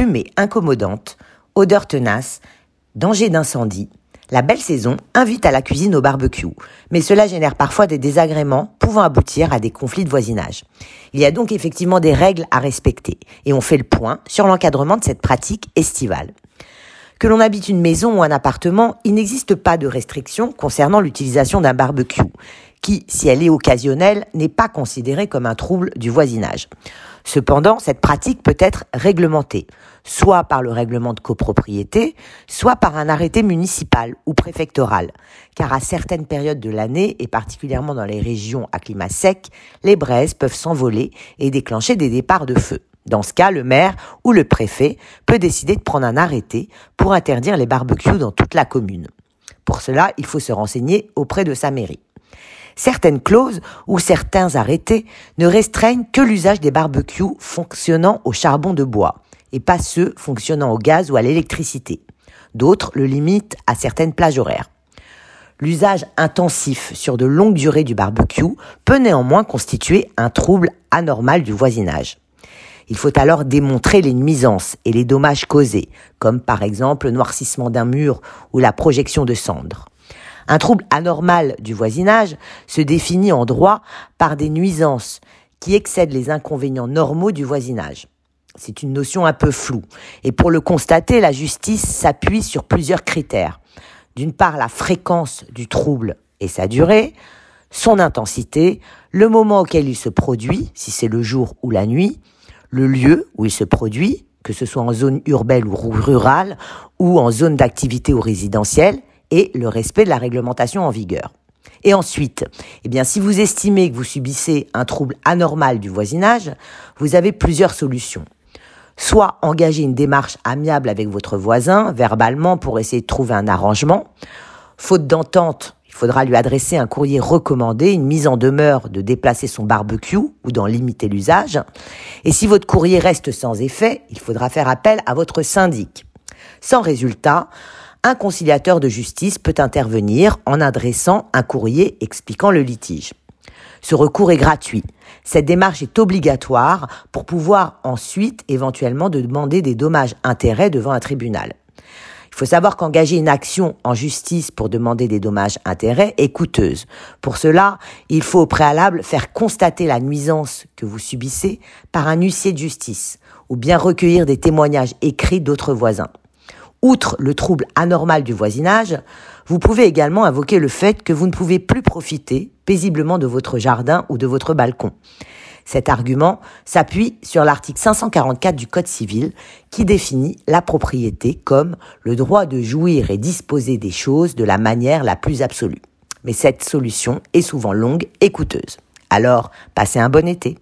Fumée incommodante, odeur tenace, danger d'incendie. La belle saison invite à la cuisine au barbecue, mais cela génère parfois des désagréments pouvant aboutir à des conflits de voisinage. Il y a donc effectivement des règles à respecter et on fait le point sur l'encadrement de cette pratique estivale. Que l'on habite une maison ou un appartement, il n'existe pas de restriction concernant l'utilisation d'un barbecue, qui, si elle est occasionnelle, n'est pas considérée comme un trouble du voisinage. Cependant, cette pratique peut être réglementée, soit par le règlement de copropriété, soit par un arrêté municipal ou préfectoral, car à certaines périodes de l'année, et particulièrement dans les régions à climat sec, les braises peuvent s'envoler et déclencher des départs de feu. Dans ce cas, le maire ou le préfet peut décider de prendre un arrêté pour interdire les barbecues dans toute la commune. Pour cela, il faut se renseigner auprès de sa mairie. Certaines clauses ou certains arrêtés ne restreignent que l'usage des barbecues fonctionnant au charbon de bois et pas ceux fonctionnant au gaz ou à l'électricité. D'autres le limitent à certaines plages horaires. L'usage intensif sur de longues durées du barbecue peut néanmoins constituer un trouble anormal du voisinage. Il faut alors démontrer les nuisances et les dommages causés, comme par exemple le noircissement d'un mur ou la projection de cendres. Un trouble anormal du voisinage se définit en droit par des nuisances qui excèdent les inconvénients normaux du voisinage. C'est une notion un peu floue. Et pour le constater, la justice s'appuie sur plusieurs critères. D'une part, la fréquence du trouble et sa durée, son intensité, le moment auquel il se produit, si c'est le jour ou la nuit, le lieu où il se produit, que ce soit en zone urbaine ou rurale, ou en zone d'activité ou résidentielle, et le respect de la réglementation en vigueur. Et ensuite, eh bien, si vous estimez que vous subissez un trouble anormal du voisinage, vous avez plusieurs solutions. Soit engager une démarche amiable avec votre voisin, verbalement, pour essayer de trouver un arrangement. Faute d'entente, il faudra lui adresser un courrier recommandé, une mise en demeure de déplacer son barbecue ou d'en limiter l'usage. Et si votre courrier reste sans effet, il faudra faire appel à votre syndic. Sans résultat, un conciliateur de justice peut intervenir en adressant un courrier expliquant le litige. Ce recours est gratuit. Cette démarche est obligatoire pour pouvoir ensuite éventuellement demander des dommages-intérêts devant un tribunal. Il faut savoir qu'engager une action en justice pour demander des dommages-intérêts est coûteuse. Pour cela, il faut au préalable faire constater la nuisance que vous subissez par un huissier de justice ou bien recueillir des témoignages écrits d'autres voisins. Outre le trouble anormal du voisinage, vous pouvez également invoquer le fait que vous ne pouvez plus profiter paisiblement de votre jardin ou de votre balcon. Cet argument s'appuie sur l'article 544 du Code civil qui définit la propriété comme le droit de jouir et disposer des choses de la manière la plus absolue. Mais cette solution est souvent longue et coûteuse. Alors, passez un bon été.